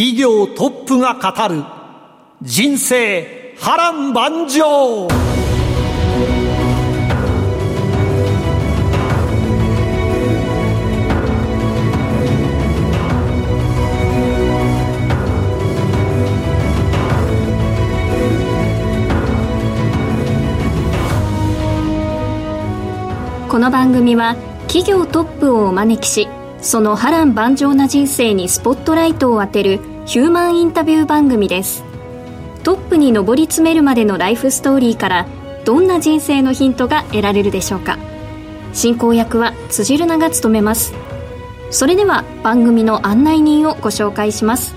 企業トップが語る人生波乱万丈。この番組は企業トップをお招きしその波乱万丈な人生にスポットライトを当てるヒューマンインタビュー番組です。トップに上り詰めるまでのライフストーリーからどんな人生のヒントが得られるでしょうか。進行役は辻るなが務めます。それでは番組の案内人をご紹介します。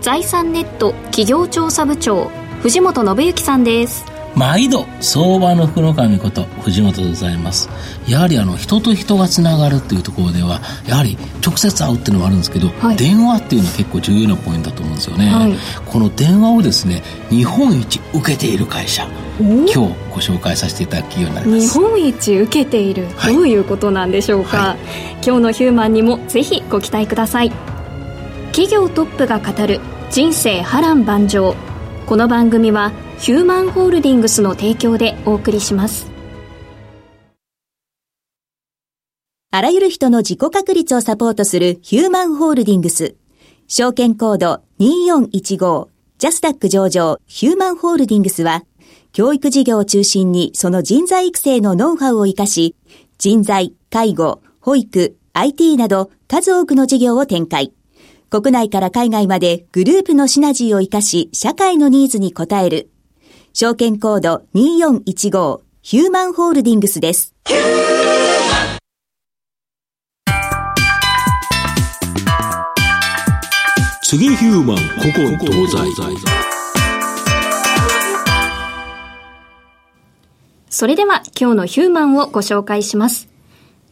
財産ネット企業調査部長藤本信之さんです。毎度相場の福の神こと藤本でございます。やはりあの人と人がつながるっていうところではやはり直接会うっていうのもあるんですけど、はい、電話っていうのは結構重要なポイントだと思うんですよね、はい、この電話をですね日本一受けている会社今日ご紹介させていただく企業になります。日本一受けている、はい、どういうことなんでしょうか、今日のヒューマンにもぜひご期待ください。企業トップが語る人生波乱万丈この番組はヒューマンホールディングスの提供でお送りします。あらゆる人の自己確立をサポートするヒューマンホールディングス。証券コード2415ジャスタック上場ヒューマンホールディングスは、教育事業を中心にその人材育成のノウハウを活かし、人材、介護、保育、IT など数多くの事業を展開。国内から海外までグループのシナジーを活かし、社会のニーズに応える。証券コード2415ヒューマンホールディングスです。次ヒューマン古今東西それでは今日のヒューマンをご紹介します。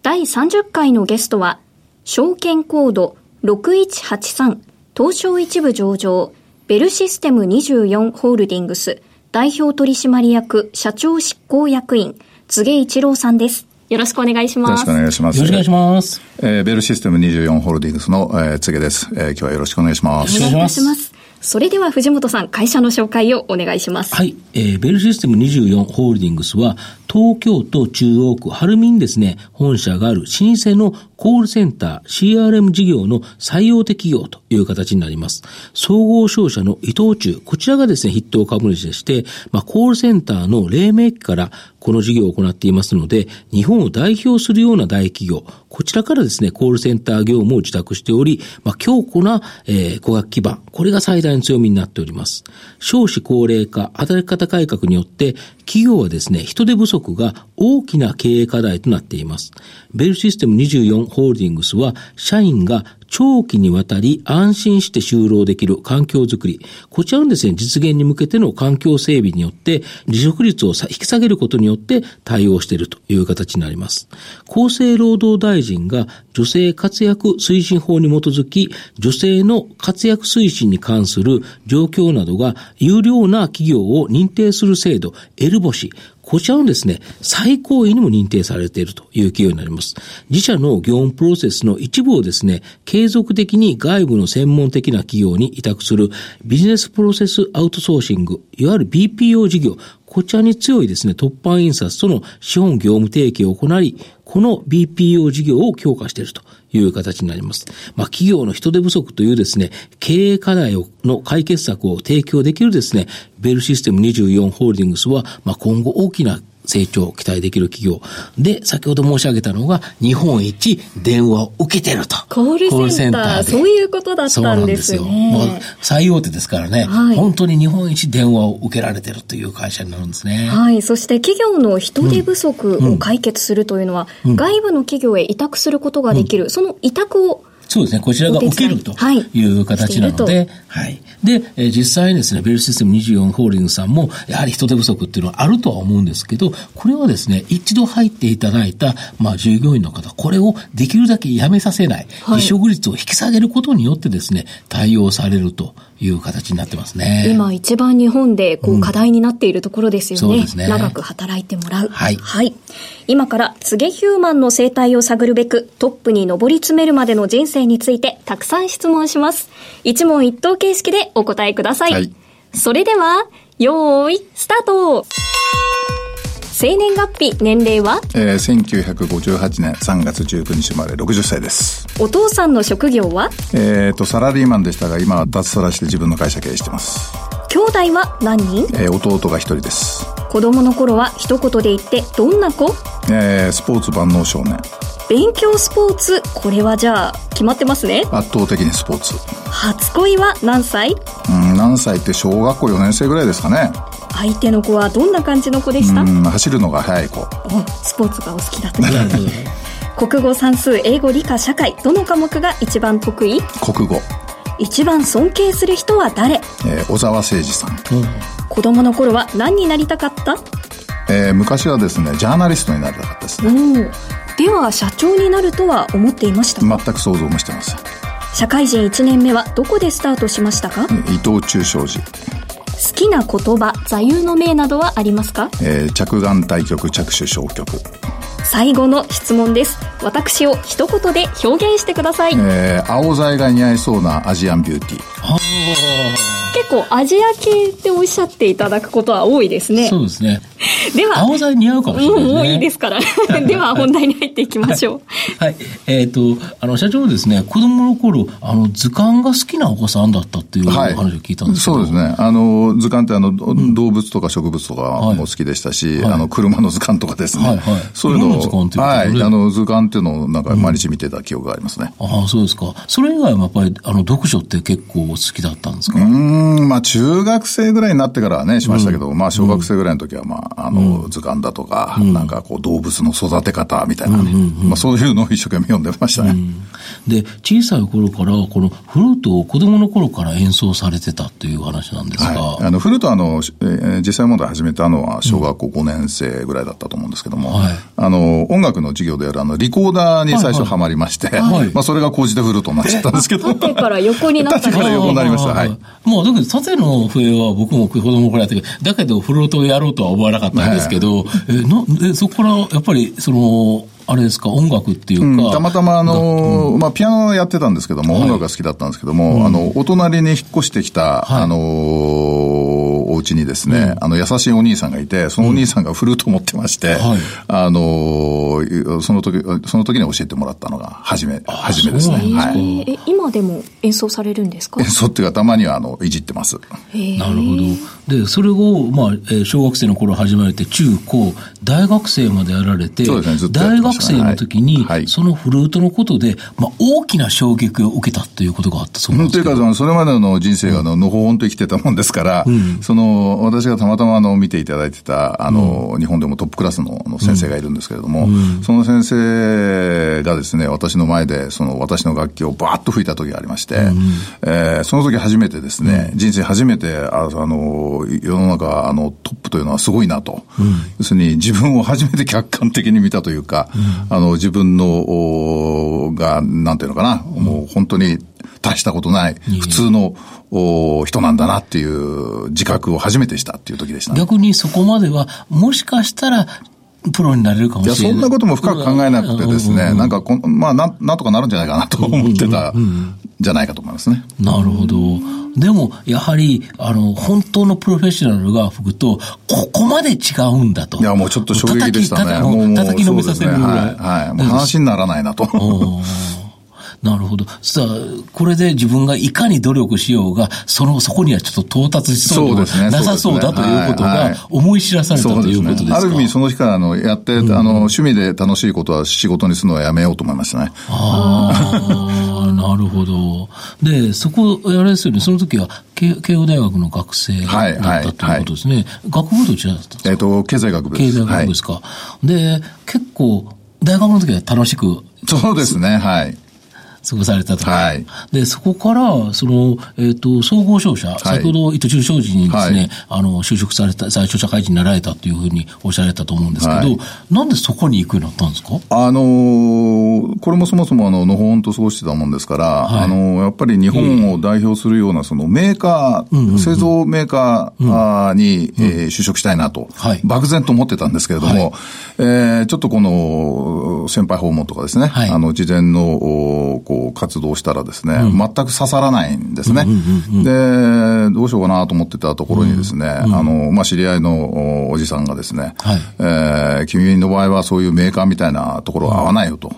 第30回のゲストは、証券コード6183東証一部上場ベルシステム24ホールディングス代表取締役社長執行役員、柘植一郎さんです。よろしくお願いします。よろしくお願いします。よろしくお願いします。えー、ベルシステム24ホールディングスの、えー、柘植です。えー、今日はよろしくお願いします。お願いします。それでは藤本さん、会社の紹介をお願いします。はい。えー、ベルシステム24ホールディングスは、東京都中央区晴海にですね、本社がある老舗のコールセンター CRM 事業の採用的企業という形になります。総合商社の伊藤忠、こちらがですね、筆頭株主でして、まあ、コールセンターの黎明期からこの事業を行っていますので、日本を代表するような大企業、こちらからですね、コールセンター業務を受託しており、まあ、強固な、えー、顧客基盤、これが最大の強みになっております。少子高齢化、働き方改革によって、企業はですね、人手不足が大きな経営課題となっています。ベルシステム24ホールディングスは、社員が長期にわたり安心して就労できる環境づくり。こちらのですね、実現に向けての環境整備によって、離職率を引き下げることによって対応しているという形になります。厚生労働大臣が女性活躍推進法に基づき、女性の活躍推進に関する状況などが有料な企業を認定する制度、L 星、こちらのですね、最高位にも認定されているという企業になります。自社の業務プロセスの一部をですね、継続的に外部の専門的な企業に委託するビジネスプロセスアウトソーシング、いわゆる BPO 事業、こちらに強いですね、突破印刷との資本業務提携を行い、この BPO 事業を強化しているという形になります。まあ、企業の人手不足というですね、経営課題をの解決策を提供できるですね、ベルシステム24ホールディングスは、まあ、今後大きな成長を期待できる企業。で、先ほど申し上げたのが、日本一電話を受けてると。コールセンター。そういうことだったんですよ。もう最大手ですからね、はい、本当に日本一電話を受けられてるという会社になるんですね。はい。そして企業の人手不足を解決するというのは、うんうん、外部の企業へ委託することができる、うん、その委託をそうですね。こちらが受けるという形なので、はい。で、えー、実際にですね、ベルシステム24ホールディングスさんも、やはり人手不足っていうのはあるとは思うんですけど、これはですね、一度入っていただいた、まあ、従業員の方、これをできるだけ辞めさせない、離職率を引き下げることによってですね、対応されるという形になってますね。今一番日本でこう課題になっているところですよね。うん、そうですね。長く働いてもらう。はい。はい。今からツゲヒューマンの生態を探るべくトップに上り詰めるまでの人生についてたくさん質問します。一問一答形式でお答えください。はい、それでは、よーい、スタート生年月日、年齢は？えー、1958年3月19日生まれ60歳です。お父さんの職業は？えっ、と、サラリーマンでしたが、今は脱サラして自分の会社経営してます。兄弟は何人？えー、弟が一人です。子供の頃は一言で言ってどんな子？えー、スポーツ万能少年。勉強スポーツ、これはじゃあ、決まってますね圧倒的にスポーツ。初恋は何歳？うん、何歳って小学校4年生ぐらいですかね。相手の子はどんな感じの子でした？うん走るのが速い子。スポーツがお好きだった国語算数英語理科社会どの科目が一番得意？国語。一番尊敬する人は誰、えー、小沢誠二さん、うん、子供の頃は何になりたかった？えー、昔はですねジャーナリストになりたかったですね。では社長になるとは思っていました全く想像もしてません。社会人1年目はどこでスタートしましたか？伊藤忠商事好きな言葉座右の銘などはありますか、えー、着眼対局着手消極。最後の質問です。私を一言で表現してください、えー、青材が似合いそうなアジアンビューティー。結構アジア系っておっしゃっていただくことは多いですね。そうですね。では。青材似合うかもしれない、ね、もういいですから。では本題に入っていきましょう。はい。えっ、ー、と、あの、社長ですね、子供の頃、あの、図鑑が好きなお子さんだったっていう話を聞いたんですけど、はい、そうですね。あの、図鑑ってあの、うん、動物とか植物とかも好きでしたし、はい、あの、車の図鑑とかですね。はいはい、そういうのを、図鑑っていうはい。あの、図鑑っていうのをなんか毎日見てた記憶がありますね。うん、ああ、そうですか。それ以外もやっぱり、あの、読書って結構好きだったんですか？うん、まあ中学生ぐらいになってからはね、しましたけど、うん、まあ小学生ぐらいの時は、まあ、あの、図鑑だとか、うん、なんかこう動物の育て方みたいなね、まあそういうのを一生懸命読んでましたね。で、小さい頃から、このフルートを子供の頃から演奏されてたっていう話なんですが。はい、あの、フルートはあの、えー、実際問題始めたのは小学校5年生ぐらいだったと思うんですけども、はい、あの、音楽の授業でやるあの、リコーダーに最初はまりまして、はいはい、まあそれが高じてフルートになっちゃったんですけど。縦から横になった。縦から横になりました。はい。もう、だけど縦の笛は僕も子供の頃やったけど、だけどフルートをやろうとは思わなかったんですけど、えなでそこからやっぱり、その、あれですか、音楽っていうか。うん、たまたま、あの、うん、まあ、ピアノやってたんですけども、はい、音楽が好きだったんですけども、うん、あの、お隣に引っ越してきた、はい、あのお家にですね、あの、優しいお兄さんがいて、そのお兄さんがフルート持ってまして、あのその時、その時に教えてもらったのが、初め、初めですね。はい。え、今でも演奏されるんですか？演奏っていうか、たまには、あの、いじってます。なるほど。で、それを、まあ、小学生の頃始まれて、中高、大学生までやられて、そうですね、ずっと大学学生の時に、はい、そのフルートのことで、まあ、大きな衝撃を受けたということがあったそうなんですというか、それまでの人生がの、のほほんと生きてたもんですから、うん、その、私がたまたまあの見ていただいてた、あの、うん、日本でもトップクラスのの先生がいるんですけれども、うん、その先生がですね、私の前で、その私の楽器をバーッと吹いた時がありまして、うん、えー、その時初めてですね、人生初めて、ああの、世の中、あの、トップというのはすごいなと。要するに自分を初めて客観的に見たというか、あの、自分の、が、なんていうのかな、もう本当に大したことない、普通の人なんだなっていう自覚を初めてしたっていう時でした、ね、逆にそこまでは、もしかしたら、プロになれるかもしれない。いや、そんなことも深く考えなくてですね、なんかこ、まあなん、なんとかなるんじゃないかなと思ってた、じゃないかと思いますね。なるほど。でも、やはり、あの、本当のプロフェッショナルが吹くと、ここまで違うんだと。いや、もうちょっと衝撃でしたね。もう、叩きのめさせるぐらい。はい。はい、もう話にならないなと。なるほど。さあ、これで自分がいかに努力しようが、その、そこにはちょっと到達しそうでなさそうだということが思い知らされたということですか、ある意味その日からあのやって、あの、趣味で楽しいことは仕事にするのはやめようと思いましたね。ああ、なるほど。で、そこ、あれですよね、その時は慶応大学の学生だったということですね。はいはいはい、学部どちらだったんですか？えっ、と、経済学部です。経済学部ですか。はい、で、結構、大学の時は楽しく。そうですね、はい。潰されたと。はい。で、そこから、その、えっ、と、総合商社、先ほど、伊藤忠商事にですね、はい。あの、就職された、最初社会人になられたというふうにおっしゃられたと思うんですけど、はい。なんでそこに行くようになったんですか？あのーこれもそもそもあの、のほほんと過ごしてたもんですから、はい。あのーやっぱり日本を代表するようなそのメーカー、製造メーカーに、えー就職したいなと、はい。漠然と思ってたんですけれども、えーちょっとこの、先輩訪問とかですね、はい。あの、事前の、おこう、活動をしたらですね、全く刺さらないんですね。で、どうしようかなと思ってたところにですね、あの、まあ、知り合いのおおじさんがですね、はい。えー君の場合はそういうメーカーみたいなところは合わないよと、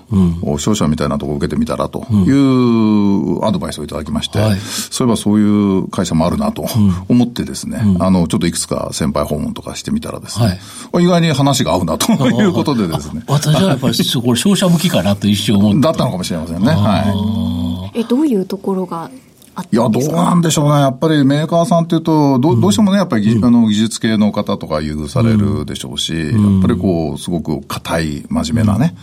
商社みたいなところを受けてみたらと。いうアドバイスをいただきまして、はい。そういえばそういう会社もあるなと思ってですね、あの、ちょっといくつか先輩訪問とかしてみたらですね、意外に話が合うなと いうことでですね、私はやっぱり、そこれ、商社向きかなと一瞬思って。だったのかもしれませんね。はい。え、どういうところがあっいや、どうなんでしょうね。やっぱりメーカーさんっていうと、どうどうしてもね、やっぱりぎ、あの技術系の方とか優遇されるでしょうし、やっぱりこう、すごく硬い、真面目なね、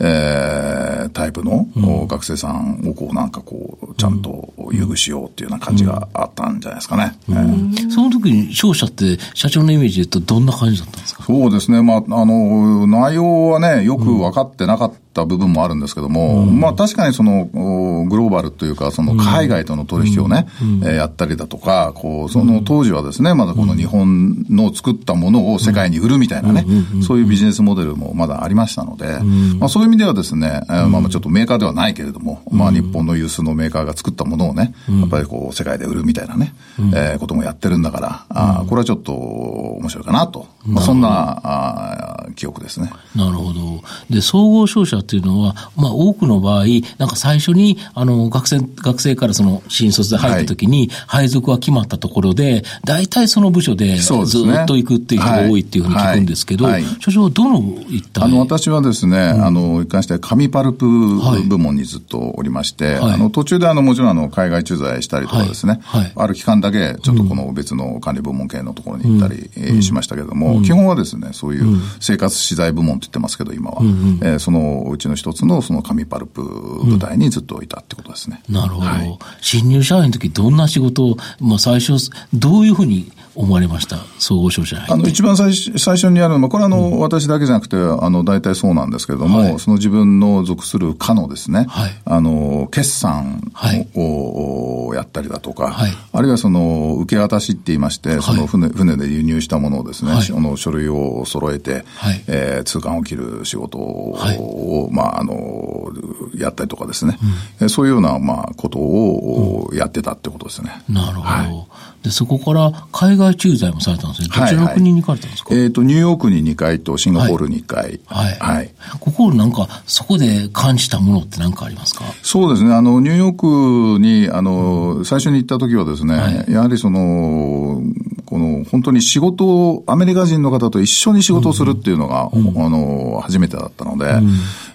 えータイプの、学生さんをこう、なんかこう、ちゃんと優遇しようっていうような感じがあったんじゃないですかね。えー。その時に商社って社長のイメージで言うとどんな感じだったんですか？そうですね。まあ、あの、内容はね、よく分かってなかった部分もあるんですけども、まあ確かにその、おグローバルというか、その海外との取引をね、えーやったりだとか、こう、その当時はですね、まだこの日本の作ったものを世界に売るみたいなね、そういうビジネスモデルもまだありましたので、まあそういう意味ではですね、えーまあまあちょっとメーカーではないけれども、まあ日本の有数のメーカーが作ったものをね、やっぱりこう世界で売るみたいなね、えーこともやってるんだから、あーこれはちょっと面白いかなと。まあそんなあー記憶ですね。なるほど。で、総合商社っていうのは、まあ多くの場合、なんか最初に、あの、学生、学生からその新卒で入った時に、配属が決まったところで、大体その部署でずっと行くっていう人が多いっていうふうに聞くんですけど、はい。はいはい所長はどの一体あの、私はですね、あの、一貫して紙パルプはい。部門にずっとおりまして、はい。あの、途中であの、もちろんあの、海外駐在したりとかですね、ある期間だけ、ちょっとこの別の管理部門系のところに行ったり、えーしましたけれども、基本はですね、そういう生活資材部門って言ってますけど、今は、えーそのうちの一つのその紙パルプ部隊にずっといたってことですね。なるほど。はい新入社員の時どんな仕事を、まあ最初、どういうふうに思われました。総合商社あの。一番最初最初にやるのは、これはあの、私だけじゃなくて、あの、大体そうなんですけれども、はい。その自分の属する課のですね、はい。あの、決算を、やったりだとか、はい。あるいはその、受け渡しって言いまして、その船、船で輸入したものをですね、はい。あの書類を揃えて、はい。えー通関を切る仕事を、はい。まあ、あの、やったりとかですね、えーそういうような、まあ、ことをやってたってことですね。なるほど、はい。で、そこから海外駐在もされたんですね。どちらの国に行かれたんですか、えっ、と、ニューヨークに2回とシンガポールに2回。はい。はい。ここなんか、そこで感じたものって何かありますか？そうですね。あの、ニューヨークに、あの、最初に行った時はですね、はいやはりその、この、本当に仕事を、アメリカ人の方と一緒に仕事をするっていうのが、あの、初めてだったので、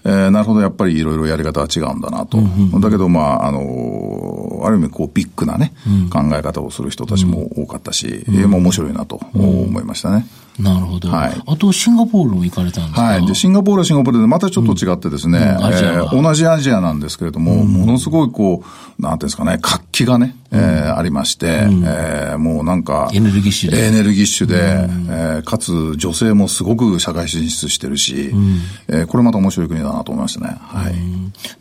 えーなるほど、やっぱりいろいろやり方は違うんだなと。だけど、まあ、あの、ある意味、こう、ビッグなね、考え方をする人たちも多かったし、えーまあ面白いなと思いましたね。なるほど、はい。あと、シンガポールも行かれたんですか？はい。で、シンガポールはシンガポールでまたちょっと違ってですね、うん。アジアはえー同じアジアなんですけれども、ものすごいこう、なんていうんですかね、活気がね、えーありまして、えーもうなんか、エネルギッシュでエネルギッシュで、えーかつ女性もすごく社会進出してるし、えーこれまた面白い国だなと思いましたね。はい。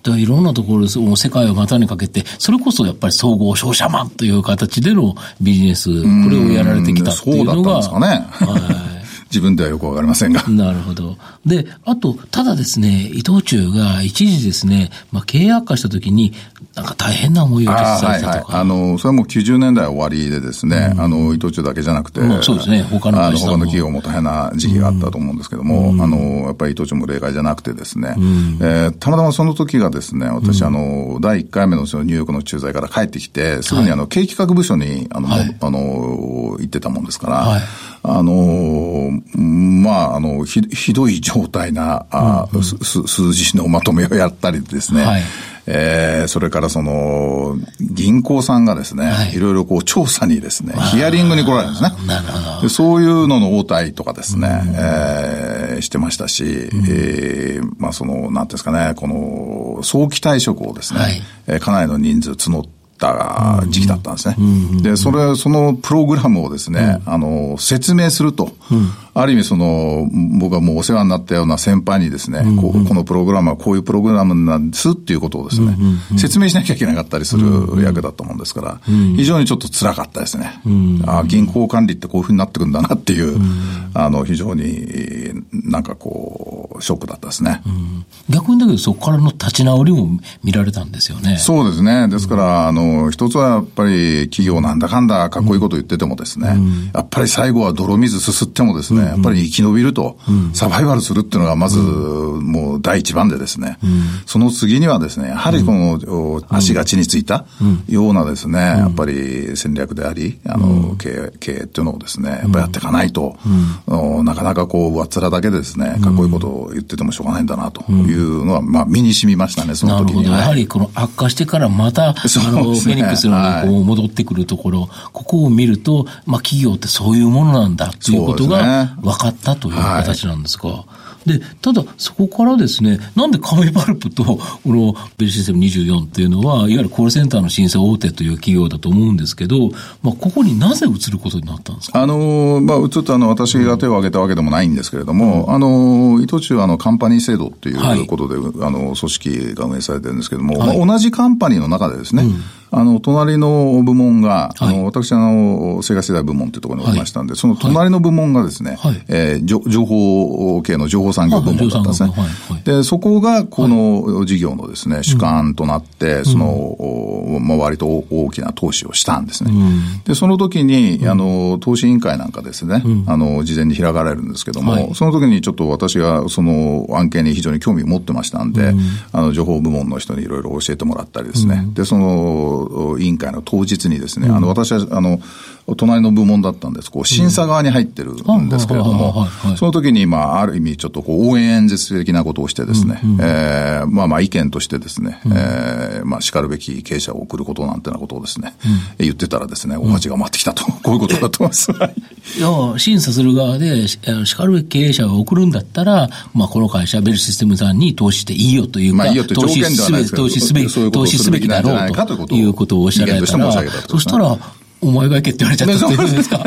でいろんなところで世界を股にかけて、それこそやっぱり総合商社マンという形でのビジネス、これをやられてきたっていうのが。そうだったんですかね。はい自分ではよくわかりませんが。なるほど。で、あと、ただですね、伊藤忠が一時ですね、まあ、経営悪化した時に、なんか大変な思いをあさはいはい。れたとか。あの、それはもう90年代終わりでですね、あの、伊藤忠だけじゃなくて、まあそうですね他の他の企業も大変な時期があったと思うんですけども、あの、やっぱり伊藤忠も例外じゃなくてですね、えーたまたまその時がですね、私、あの、第1回目のそのニューヨークの駐在から帰ってきて、すぐにあの、経営企画部署に、あの、はいあの、行ってたもんですから、はいあの、まあ、あの、ひひどい状態な、あすす数字のまとめをやったりですね、はい。えー、それからその、銀行さんがですね、はい、いろいろこう調査にですね、ヒアリングに来られるんですね。なるほど。でそういうのの応対とかですね、うん、えー、してましたし、うん、えー、まあその、なんですかね、この、早期退職をですね、はい、えー、かなりの人数募って、た時期だったんですね。で、それ、そのプログラムをですね、あの、説明すると、ある意味その、僕はもうお世話になったような先輩にですね、こうこのプログラムはこういうプログラムなんですっていうことをですね、説明しなきゃいけなかったりする役だったもんですから、非常にちょっと辛かったですね。あ銀行管理ってこういうふうになってくんだなっていう、あの、非常になんかこう、ショックだったですね。逆にだけどそこからの立ち直りも見られたんですよね。そうですね。ですから、あの、一つはやっぱり企業なんだかんだかっこいいこと言っててもですね、うん、やっぱり最後は泥水すすってもですね、やっぱり生き延びると、サバイバルするっていうのがまず、もう第一番でですね、その次にはですね、やはりこの足が地についたようなですね、やっぱり戦略であり、あの、経営、経営っていうのをですね、やっぱりやっていかないと、なかなかこう、上っ面だけでですね、かっこいいことを言っててもしょうがないんだなというのは、まあ身に染みましたね、その時に。やはりこの悪化してからまた、あの、フェニックスのにこう戻ってくるところ、はい、ここを見ると、まあ企業ってそういうものなんだということが分かったという形なんですが。で、ただ、そこからですね、なんで紙パルプと、このベルシステム24っていうのは、いわゆるコールセンターの申請大手という企業だと思うんですけど、まあ、ここになぜ移ることになったんですか？あの、まあ、移ったのは私が手を挙げたわけでもないんですけれども、うん、あの、伊藤忠あの、カンパニー制度っていうことで、はい、あの、組織が運営されてるんですけれども、はい、まあ、同じカンパニーの中でですね、うんあの、隣の部門が、はい、あの、私、あの、セガ世代部門っていうところにおりましたんで、はい、その隣の部門がですね、はい、えー、情報系の情報産業部門だったんですね。で、そこが、この事業のですね、主幹となって、うん、その、まあ、割と大きな投資をしたんですね。うん、で、その時に、あの、投資委員会なんかですね、うん、あの、事前に開かれるんですけども、その時にちょっと私がその案件に非常に興味を持ってましたんで、あの、情報部門の人にいろいろ教えてもらったりですね、で、その、委員会の当日にですね、あの、私は、あの、隣の部門だったんです。こう、審査側に入ってるんですけれども、その時に、まあ、ある意味、ちょっとこう、応援演説的なことをしてですね、うんうん、えー、まあまあ、意見としてですね、うん、えー、まあ、叱るべき経営者を送ることなんてなことをですね、うん、言ってたらですね、お待ちが待ってきたと、こういうことだと思います。審査する側で、叱るべき経営者を送るんだったら、まあ、この会社、ベルシステムさんに投資していいよというか、まあ、いいよという条件ではないですけど、投資すべき、投資すべきだろうということをおっしゃられたら、そしたら、お前が行けって言われちゃったって言うんですか。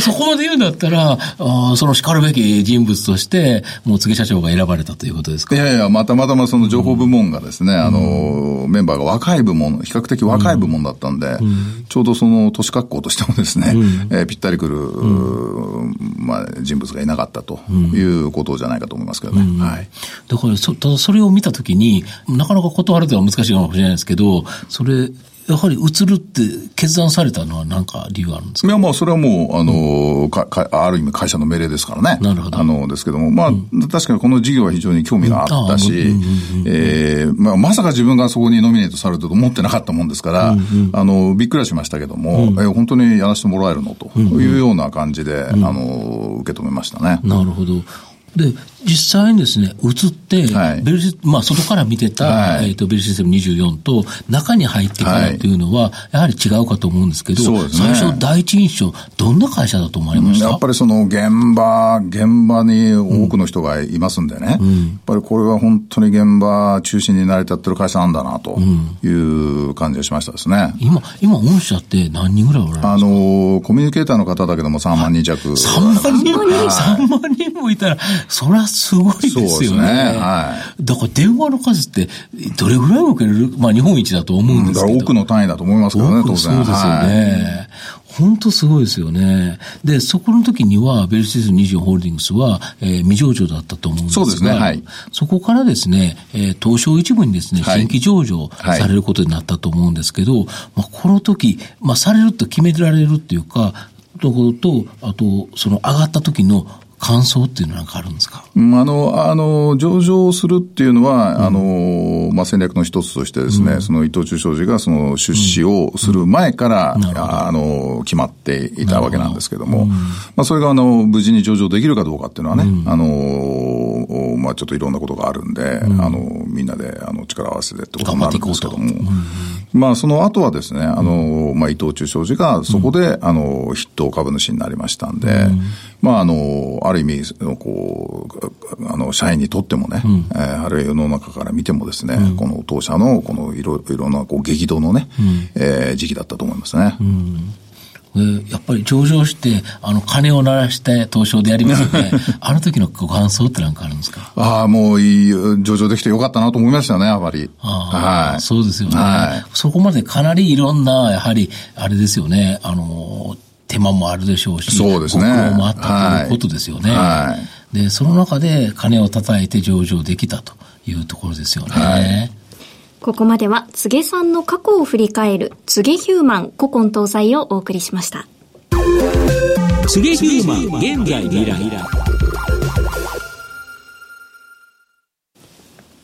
そこまで言うんだったら、あその叱るべき人物として、もう次社長が選ばれたということですか？いやいや、またまたまその情報部門がですね、うん、あの、メンバーが若い部門、比較的若い部門だったんで、うん、ちょうどその都市格好としてもですね、うん、えー、ぴったりくる、まあ、人物がいなかったということじゃないかと思いますけどね。はい。だからそ、ただそれを見たときに、なかなか断るとは難しいかもしれないですけど、それ、やはり移るって決断されたのは何か理由があるんですか？いや、まあ、それはもう、あの、かか、ある意味会社の命令ですからね。なるほど。あの、ですけども、まあ、うん、確かにこの事業は非常に興味があったし、ええまあ、まさか自分がそこにノミネートされると思ってなかったもんですから、うんうん、あの、びっくりはしましたけども、うん、え本当にやらせてもらえるのというような感じで、うん、あの、受け止めましたね。なるほど。で、実際にですね、映って、はい、ベルシまあ、外から見てた、はい、えっ、ー、と、ベルシステム24と、中に入ってからっていうのは、やはり違うかと思うんですけど、そうですね、最初、第一印象、どんな会社だと思われました、やっぱりその、現場、現場に多くの人がいますんでね、うん、やっぱりこれは本当に現場中心に成り立ってる会社なんだな、という感じがしましたですね。今、今、御社って何人ぐらいおられますか？あの、コミュニケーターの方だけでも3万人弱。3万人、3万人もいたら、それはすごいですよね。ね。はい。だから電話の数って、どれぐらい受けれるまあ日本一だと思うんですけど。多くの単位だと思いますけどね、当然。そうですよね。はい本当すごいですよね。で、そこの時には、ベルシス24ホールディングスは、えー、未上場だったと思うんですが、そうですね、はい。そこからですね、えー、東証一部にですね、新規上場されることになったと思うんですけど、はい、まあ、この時、まあ、されると決められるっていうか、ところと、あと、その上がった時の感想っていうのは何かあるんですか、うん、あの、あの、上場するっていうのは、うん、あの、まあ、戦略の一つとしてですね、うん、その伊藤忠商事がその出資をする前から、あの、決まっていたわけなんですけども、どまあ、それがあの、無事に上場できるかどうかっていうのはね、あの、まあちょっといろんなことがあるんで、あの、みんなで、あの、力を合わせてってことになるんですけども、まあその後はですね、あの、まあ伊藤忠商事がそこで、あの、筆頭株主になりましたんで、まああの、ある意味、こう、あの、社員にとってもね、えーあるいは世の中から見てもですね、この当社の、このいろいろな、こう、激動のね、えー時期だったと思いますね。えーやっぱり上場して、あの、金を鳴らして東証でやりますよね。あの時のご感想ってなんかあるんですか？ああ、もういい、上場できてよかったなと思いましたね、やっぱり。ああはい。そうですよね、はい。そこまでかなりいろんな、やはり、あれですよね、あの、手間もあるでしょうし、そうですね。ご苦労もあったということですよね。はで、その中で金を叩いて上場できたというところですよね。はいここまでは、柘植さんの過去を振り返る、柘植ヒューマン古今東西をお送りしました。告げヒューマン現在未来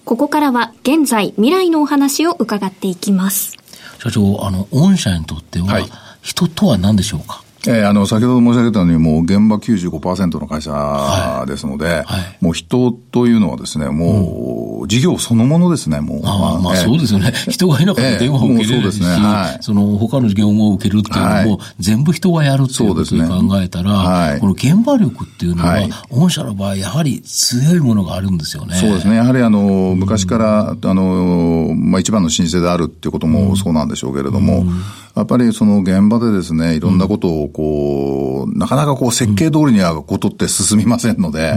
ここからは、現在、未来のお話を伺っていきます。社長、あの、御社にとっては、はい人とは何でしょうか？えーあの、先ほど申し上げたように、もう現場95%の会社ですので、はい。もう人というのはですね、もう、事業そのものですね、もう。ああまあえー。そうですよね。人がいなかったら電話を受けれるし、ええもうそうですね。はい。その他の業務を受けるっていうのも、はい。全部人がやるっていうことでそうですね。考えたら、はい。この現場力っていうのは、はい。御社の場合、やはり強いものがあるんですよね。そうですね。やはりあの、昔から、あの、まあ、一番の申請であるっていうこともそうなんでしょうけれども、やっぱりその現場でですね、いろんなことをこう、なかなかこう設計通りにはことって進みませんので、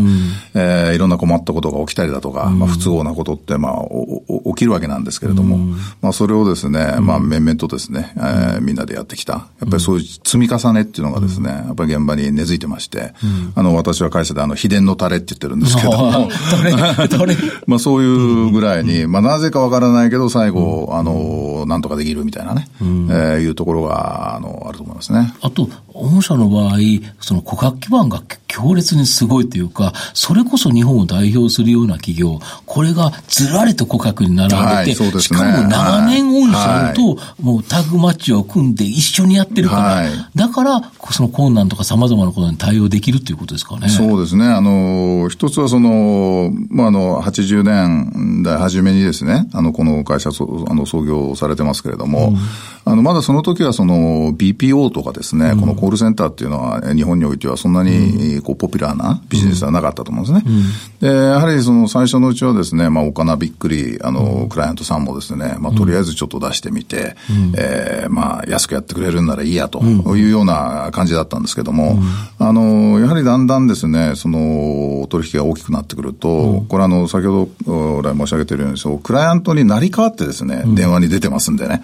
えーいろんな困ったことが起きたりだとか、まあ、不都合なことって、まあ、起きるわけなんですけれども、まあ、それをですね、まあ、面々とですね、えーみんなでやってきた。やっぱりそういう積み重ねっていうのがですね、やっぱり現場に根付いてまして、あの、私は会社であの、秘伝のタレって言ってるんですけど。まあそういうぐらいに、まあなぜかわからないけど、最後、あの、なんとかできるみたいなね、えーいうところが、あの、あると思いますね。あと、御社の場合、その顧客基盤が強烈にすごいというか、それこそ日本を代表するような企業、これがずらりと顧客に並んでて、はいですね。しかも長年御社ともうタッグマッチを組んで一緒にやってるから、はい。だから、その困難とか様々なことに対応できるということですかね。そうですね。あの、一つはその、まあ、あの、80年代初めにですね、あの、この会社、そあの、創業されてますけれども、あの、まだその時はその、BPO とかですね、このコールセンターっていうのは、日本においてはそんなに、こう、ポピュラーなビジネスではなかったと思うんですね。で、やはりその、最初のうちはですね、まあ、おかなびっくり、あの、クライアントさんもですね、まあ、とりあえずちょっと出してみて、えーまあ、安くやってくれるんならいいや、というような感じだったんですけども、あの、やはりだんだんですね、その、取引が大きくなってくると、これあの、先ほど来申し上げているように、そう、クライアントになり変わってですね、電話に出てますんでね、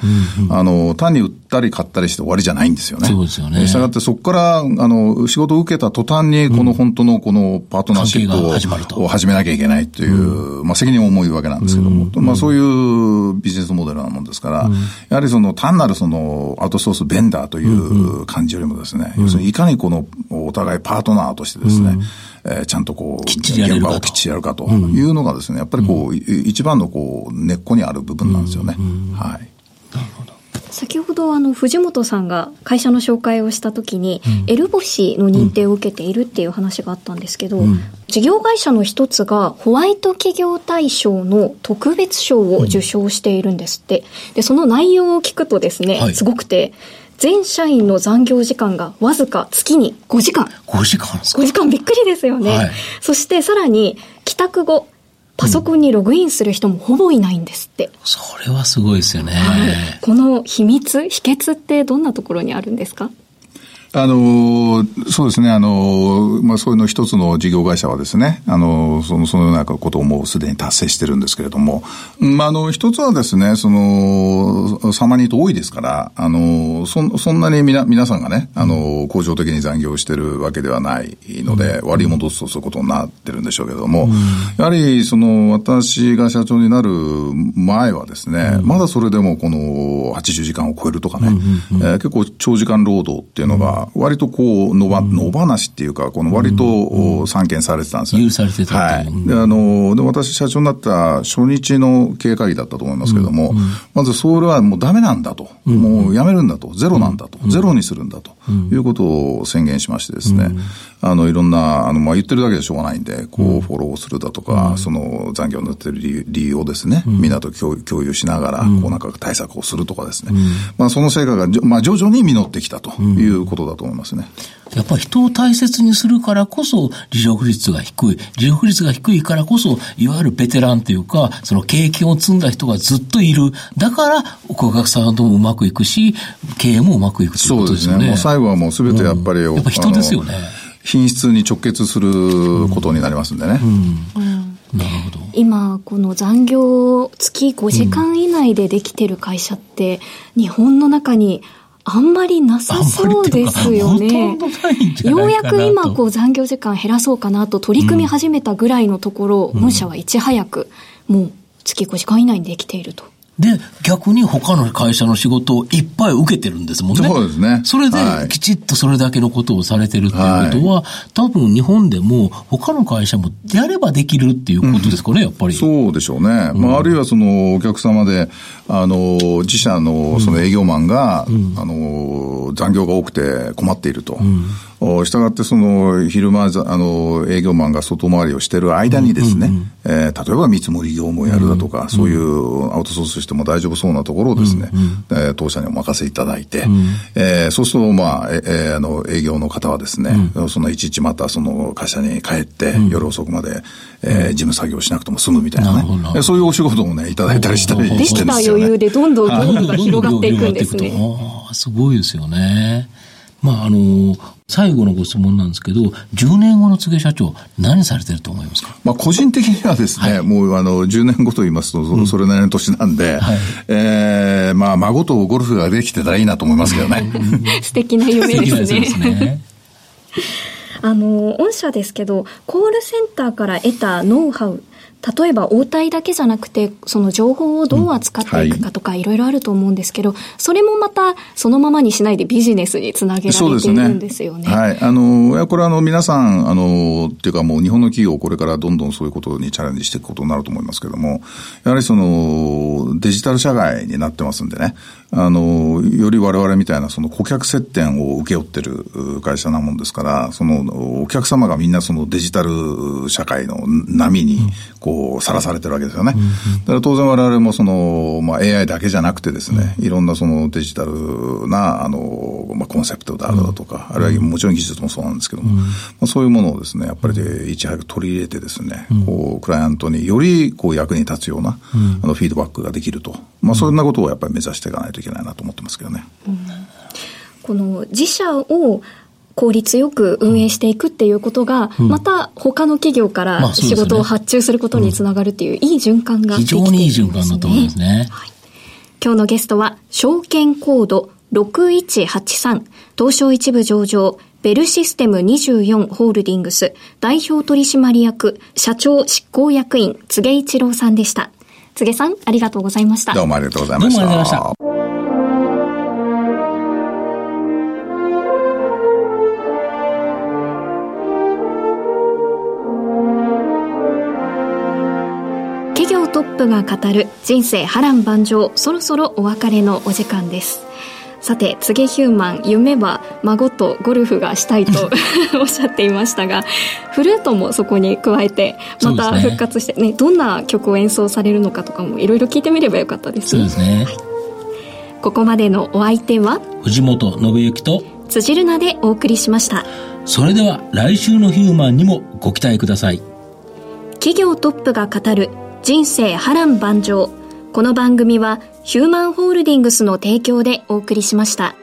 あの、単に売ったり買ったりして終わりじゃないんですよね。そうですよね。したがってそこから、あの、仕事を受けた途端に、この本当のこのパートナーシップをを始めなきゃいけないという、まあ責任を重いわけなんですけども、まあそういうビジネスモデルなもんですから、やはりその単なるそのアウトソースベンダーという感じよりもですね、要するにいかにこのお互いパートナーとしてですね、えーちゃんとこう、現場をきっちりやるかというのがですね、やっぱりこう、い一番のこう、根っこにある部分なんですよね。はい。先ほどあの藤本さんが会社の紹介をした時に、エルボシの認定を受けているっていう話があったんですけど、事業会社の一つがホワイト企業大賞の特別賞を受賞しているんですって、でその内容を聞くとですね、はい。すごくて全社員の残業時間がわずか月に5時間。5時間ですか？5時間びっくりですよね、はい。そしてさらに帰宅後パソコンにログインする人もほぼいないんですって、それはすごいですよね。はい。この秘密、秘訣ってどんなところにあるんですか？あのーそうですね、あのーまあ、そういうの一つの事業会社はですね、あのーその、そのようなことをもうすでに達成してるんですけれども、まあ、あの、一つはですね、その、サマニーと多いですから、あのーそん、そんなにみな、皆さんがね、あのー向上的に残業してるわけではないので、割り戻すとそういうことになってるんでしょうけれども、やはり、その、私が社長になる前はですね、まだそれでもこの80時間を超えるとかね、えー結構長時間労働っていうのが、割とこう、野ば、野放しっていうか、この割と散見されてたんですよ。許されてたはい。で、あの、で、私社長になった初日の経営会議だったと思いますけども、まずそれはもうダメなんだと。もうやめるんだと。ゼロなんだと。ゼロにするんだと。いうことを宣言しましてですね、うん、あの、いろんな、あの、まあ、言ってるだけでしょうがないんで、こう、フォローするだとか、うん、その残業になってる理由をですね、みんなと共共有しながら、こう、なんか対策をするとかですね、まあ、その成果が、まあ、徐々に実ってきたということだと思いますね。やっぱり人を大切にするからこそ、離職率が低い。離職率が低いからこそ、いわゆるベテランというか、その経験を積んだ人がずっといる。だから、顧客さんともうまくいくし、経営もうまくいくということですよね。そうですね。もう最後はもうすべてやっぱり、うん、やっぱ人ですよね。品質に直結することになりますんでね。うんうんなるほど今、この残業月5時間以内でできてる会社って、日本の中にあんまりなさそうですよね。ようやく今、こう残業時間減らそうかなと取り組み始めたぐらいのところ、うん、御社はいち早く、もう月5時間以内にできていると。で、逆に他の会社の仕事をいっぱい受けてるんですもんね。そうですね。それで、きちっとそれだけのことをされてるっていうことは、はい、多分日本でも他の会社もやればできるっていうことですかね、うん、やっぱり。そうでしょうね。うん、まあ、あるいはそのお客様で、あの、自社のその営業マンが、うん、あの、残業が多くて困っていると。したがって、その、昼間、あの、営業マンが外回りをしてる間にですね、うんうん、えー、例えば見積もり業務をやるだとか、うんうん、そういうアウトソースしても大丈夫そうなところをですね、うんうん、えー、当社にお任せいただいて、うん、えー、そうすると、まあ、えー、あの、営業の方はですね、うん、そのいちいちまたその会社に帰って、うん、夜遅くまで、えー、事務作業しなくても済むみたいなね、そういうお仕事もね、いただいたりしたりしてるんですよ、ね。できた余裕でどんどん業務が広がっていくんですね。すごいですよね。まあ、あの、最後のご質問なんですけど、10年後の柘植社長、何されてると思いますか？まあ、個人的にはですね、はい、もう、あの、10年後と言いますと、それなりの年なんで、はい、ええー、まあ、孫とゴルフができてたらいいなと思いますけどね。素敵な夢ですね。ですね。あの、御社ですけど、コールセンターから得たノウハウ例えば応対だけじゃなくて、その情報をどう扱っていくかとか、いろいろあると思うんですけど、それもまた、そのままにしないでビジネスにつなげられているんですよね。ねはい。あの、これあの、皆さん、あの、っていうかもう日本の企業、これからどんどんそういうことにチャレンジしていくことになると思いますけれども、やはりその、デジタル社会になってますんでね、あの、より我々みたいなその顧客接点を請け負ってる会社なもんですから、その、お客様がみんなそのデジタル社会の波に、こう、さらされてるわけですよね。だから当然我々もその、まあ AI だけじゃなくてですね、いろんなそのデジタルな、あの、まあコンセプトであるだとか、あるいはもちろん技術もそうなんですけども、まあそういうものをですね、やっぱりでいち早く取り入れてですね、こう、クライアントによりこう役に立つような、あの、フィードバックができると。まあそんなことをやっぱり目指していかないといけないなと思ってますけどね。この自社を効率よく運営していくっていうことが、うん、また他の企業から仕事を発注することにつながるっていう、いい循環ができているんですね。非常にいい循環だと思いますね。はい、今日のゲストは、証券コード6183、東証一部上場、ベルシステム24ホールディングス代表取締役社長執行役員、柘植一郎さんでした。柘植さん、ありがとうございました。どうもありがとうございました。トップが語る人生波乱万丈そろそろお別れのお時間ですさて、柘植ヒューマン、夢は孫とゴルフがしたいと おっしゃっていましたが、フルートもそこに加えて、また復活してね、ねどんな曲を演奏されるのかとかもいろいろ聞いてみればよかったですね。そうですね。はい、ここまでのお相手は、藤本信之と、辻るなでお送りしました。それでは来週のヒューマンにもご期待ください。企業トップが語る人生波乱万丈。この番組はヒューマンホールディングスの提供でお送りしました。